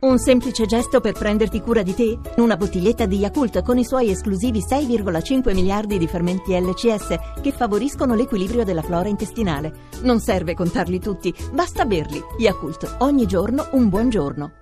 Un semplice gesto per prenderti cura di te? Una bottiglietta di Yakult con i suoi esclusivi 6,5 miliardi di fermenti LCS che favoriscono l'equilibrio della flora intestinale. Non serve contarli tutti, basta berli. Yakult, ogni giorno un buon giorno.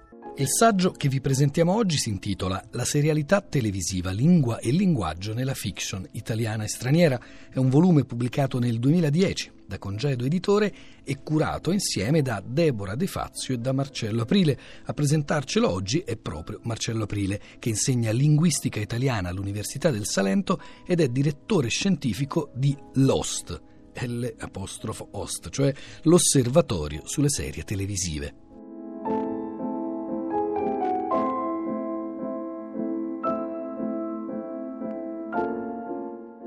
Il saggio che vi presentiamo oggi si intitola La serialità televisiva, lingua e linguaggio nella fiction italiana e straniera. È un volume pubblicato nel 2010 da Congedo Editore e curato insieme da Deborah De Fazio e da Marcello Aprile. A presentarcelo oggi è proprio Marcello Aprile, che insegna linguistica italiana all'Università del Salento ed è direttore scientifico di LOST, L-Ost, cioè l'Osservatorio sulle serie televisive.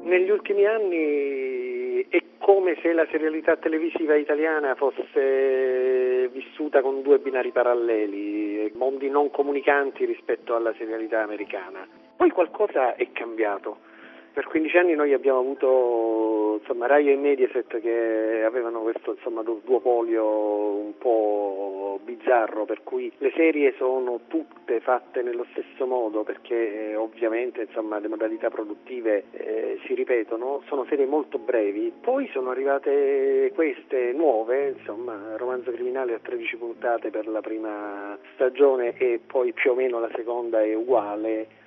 Negli ultimi anni è come se la serialità televisiva italiana fosse vissuta con due binari paralleli, mondi non comunicanti rispetto alla serialità americana. Poi qualcosa è cambiato. Per 15 anni noi abbiamo avuto insomma, Rai e Mediaset che avevano questo insomma, duopolio un po' bizzarro per cui le serie sono tutte fatte nello stesso modo perché eh, ovviamente insomma, le modalità produttive eh, si ripetono, sono serie molto brevi, poi sono arrivate queste nuove, insomma, Romanzo Criminale a 13 puntate per la prima stagione e poi più o meno la seconda è uguale,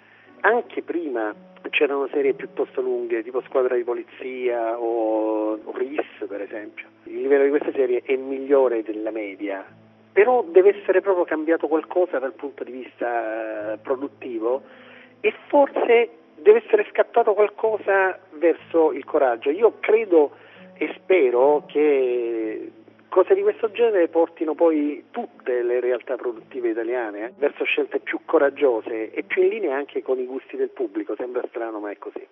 anche prima c'erano serie piuttosto lunghe, tipo Squadra di Polizia o RIS per esempio. Il livello di queste serie è migliore della media, però deve essere proprio cambiato qualcosa dal punto di vista eh, produttivo e forse deve essere scattato qualcosa verso il coraggio. Io credo e spero che Cose di questo genere portino poi tutte le realtà produttive italiane eh, verso scelte più coraggiose e più in linea anche con i gusti del pubblico. Sembra strano, ma è così.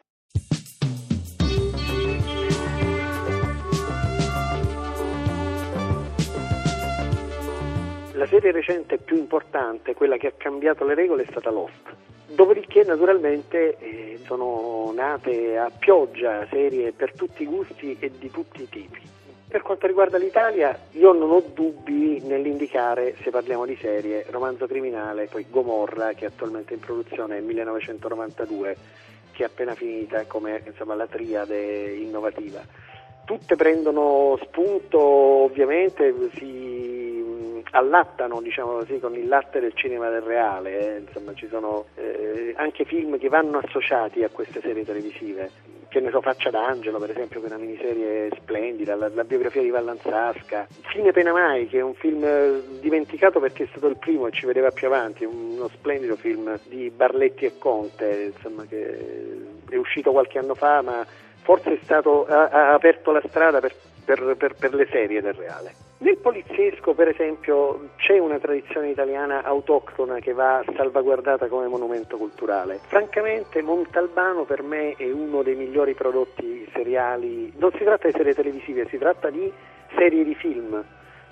La serie recente più importante, quella che ha cambiato le regole, è stata Lost. Dopodiché naturalmente eh, sono nate a pioggia serie per tutti i gusti e di tutti i tipi. Per quanto riguarda l'Italia, io non ho dubbi nell'indicare, se parliamo di serie, Romanzo Criminale, poi Gomorra, che è attualmente in produzione, è 1992, che è appena finita come insomma, la triade innovativa. Tutte prendono spunto, ovviamente, si allattano diciamo così, con il latte del cinema del reale, eh. insomma ci sono eh, anche film che vanno associati a queste serie televisive che ne so, Faccia d'Angelo per esempio, che è una miniserie splendida, la, la biografia di Vallanzasca, Fine Pena Mai, che è un film eh, dimenticato perché è stato il primo e ci vedeva più avanti, uno splendido film di Barletti e Conte, insomma, che è uscito qualche anno fa, ma forse stato, ha, ha, aperto la strada per, per, per, per le serie del reale. Nel poliziesco, per esempio, c'è una tradizione italiana autoctona che va salvaguardata come monumento culturale. Francamente, Montalbano per me è uno dei migliori prodotti seriali. Non si tratta di serie televisive, si tratta di serie di film,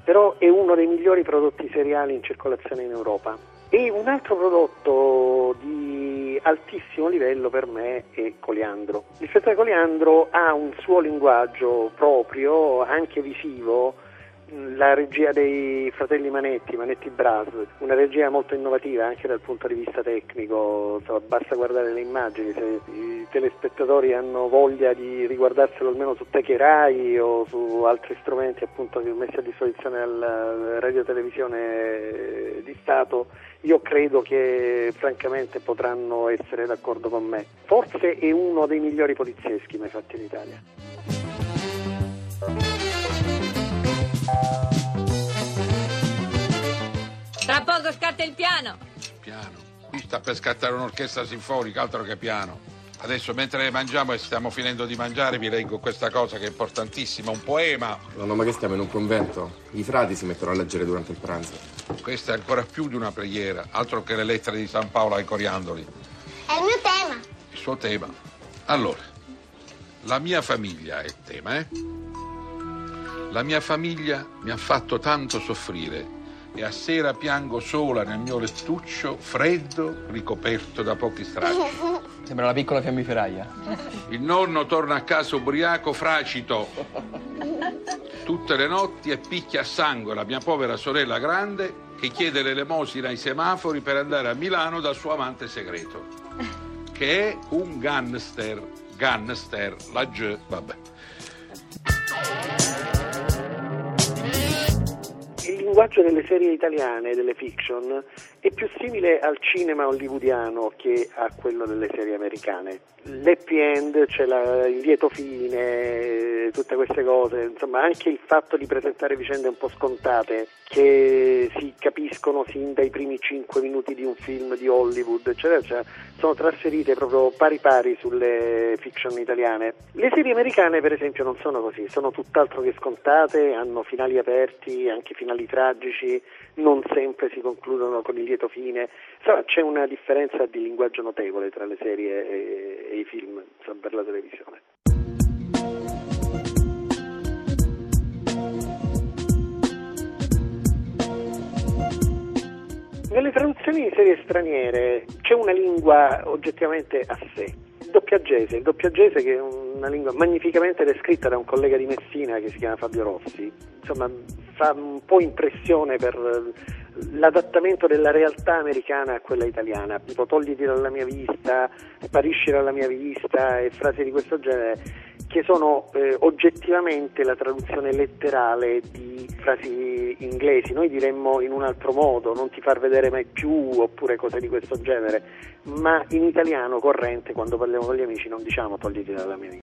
però è uno dei migliori prodotti seriali in circolazione in Europa. E un altro prodotto di altissimo livello per me è Coliandro. Il Festival Coliandro ha un suo linguaggio proprio, anche visivo, la regia dei fratelli Manetti, Manetti Bras, una regia molto innovativa anche dal punto di vista tecnico, insomma, basta guardare le immagini, se i telespettatori hanno voglia di riguardarselo almeno su Techerai o su altri strumenti appunto messi a disposizione dalla radio televisione di Stato, io credo che francamente potranno essere d'accordo con me. Forse è uno dei migliori polizieschi mai fatti in Italia. Piano? Qui sta per scattare un'orchestra sinfonica, altro che piano. Adesso, mentre mangiamo e stiamo finendo di mangiare, vi leggo questa cosa che è importantissima, un poema. No, no, ma che stiamo in un convento? I frati si mettono a leggere durante il pranzo. Questa è ancora più di una preghiera, altro che le lettere di San Paolo ai coriandoli. È il mio tema. Il suo tema. Allora, la mia famiglia è tema, eh? La mia famiglia mi ha fatto tanto soffrire e a sera piango sola nel mio lettuccio, freddo, ricoperto da pochi stracci. Sembra una piccola fiammiferaia. Il nonno torna a casa ubriaco, fracito. Tutte le notti e picchia a sangue la mia povera sorella grande che chiede l'elemosina ai semafori per andare a Milano dal suo amante segreto, che è un gangster, gangster, la G, vabbè. Linguaggio delle serie italiane, delle fiction, è più simile al cinema hollywoodiano che a quello delle serie americane. L'happy end, cioè la, il lieto fine, tutte queste cose, insomma anche il fatto di presentare vicende un po' scontate che si capiscono sin dai primi cinque minuti di un film di Hollywood, eccetera, eccetera, sono trasferite proprio pari pari sulle fiction italiane. Le serie americane per esempio non sono così, sono tutt'altro che scontate, hanno finali aperti, anche finali tragici, non sempre si concludono con il lieto fine, insomma c'è una differenza di linguaggio notevole tra le serie e, e i film per la televisione. Nelle traduzioni di serie straniere c'è una lingua oggettivamente a sé. Il doppiaggese, il doppiaggese che è una lingua magnificamente descritta da un collega di Messina che si chiama Fabio Rossi, insomma fa un po' impressione per l'adattamento della realtà americana a quella italiana, tipo togliti dalla mia vista, sparisci dalla mia vista e frasi di questo genere che sono eh, oggettivamente la traduzione letterale di frasi inglesi. Noi diremmo in un altro modo, non ti far vedere mai più oppure cose di questo genere, ma in italiano corrente quando parliamo con gli amici non diciamo togliti dalla mia vita.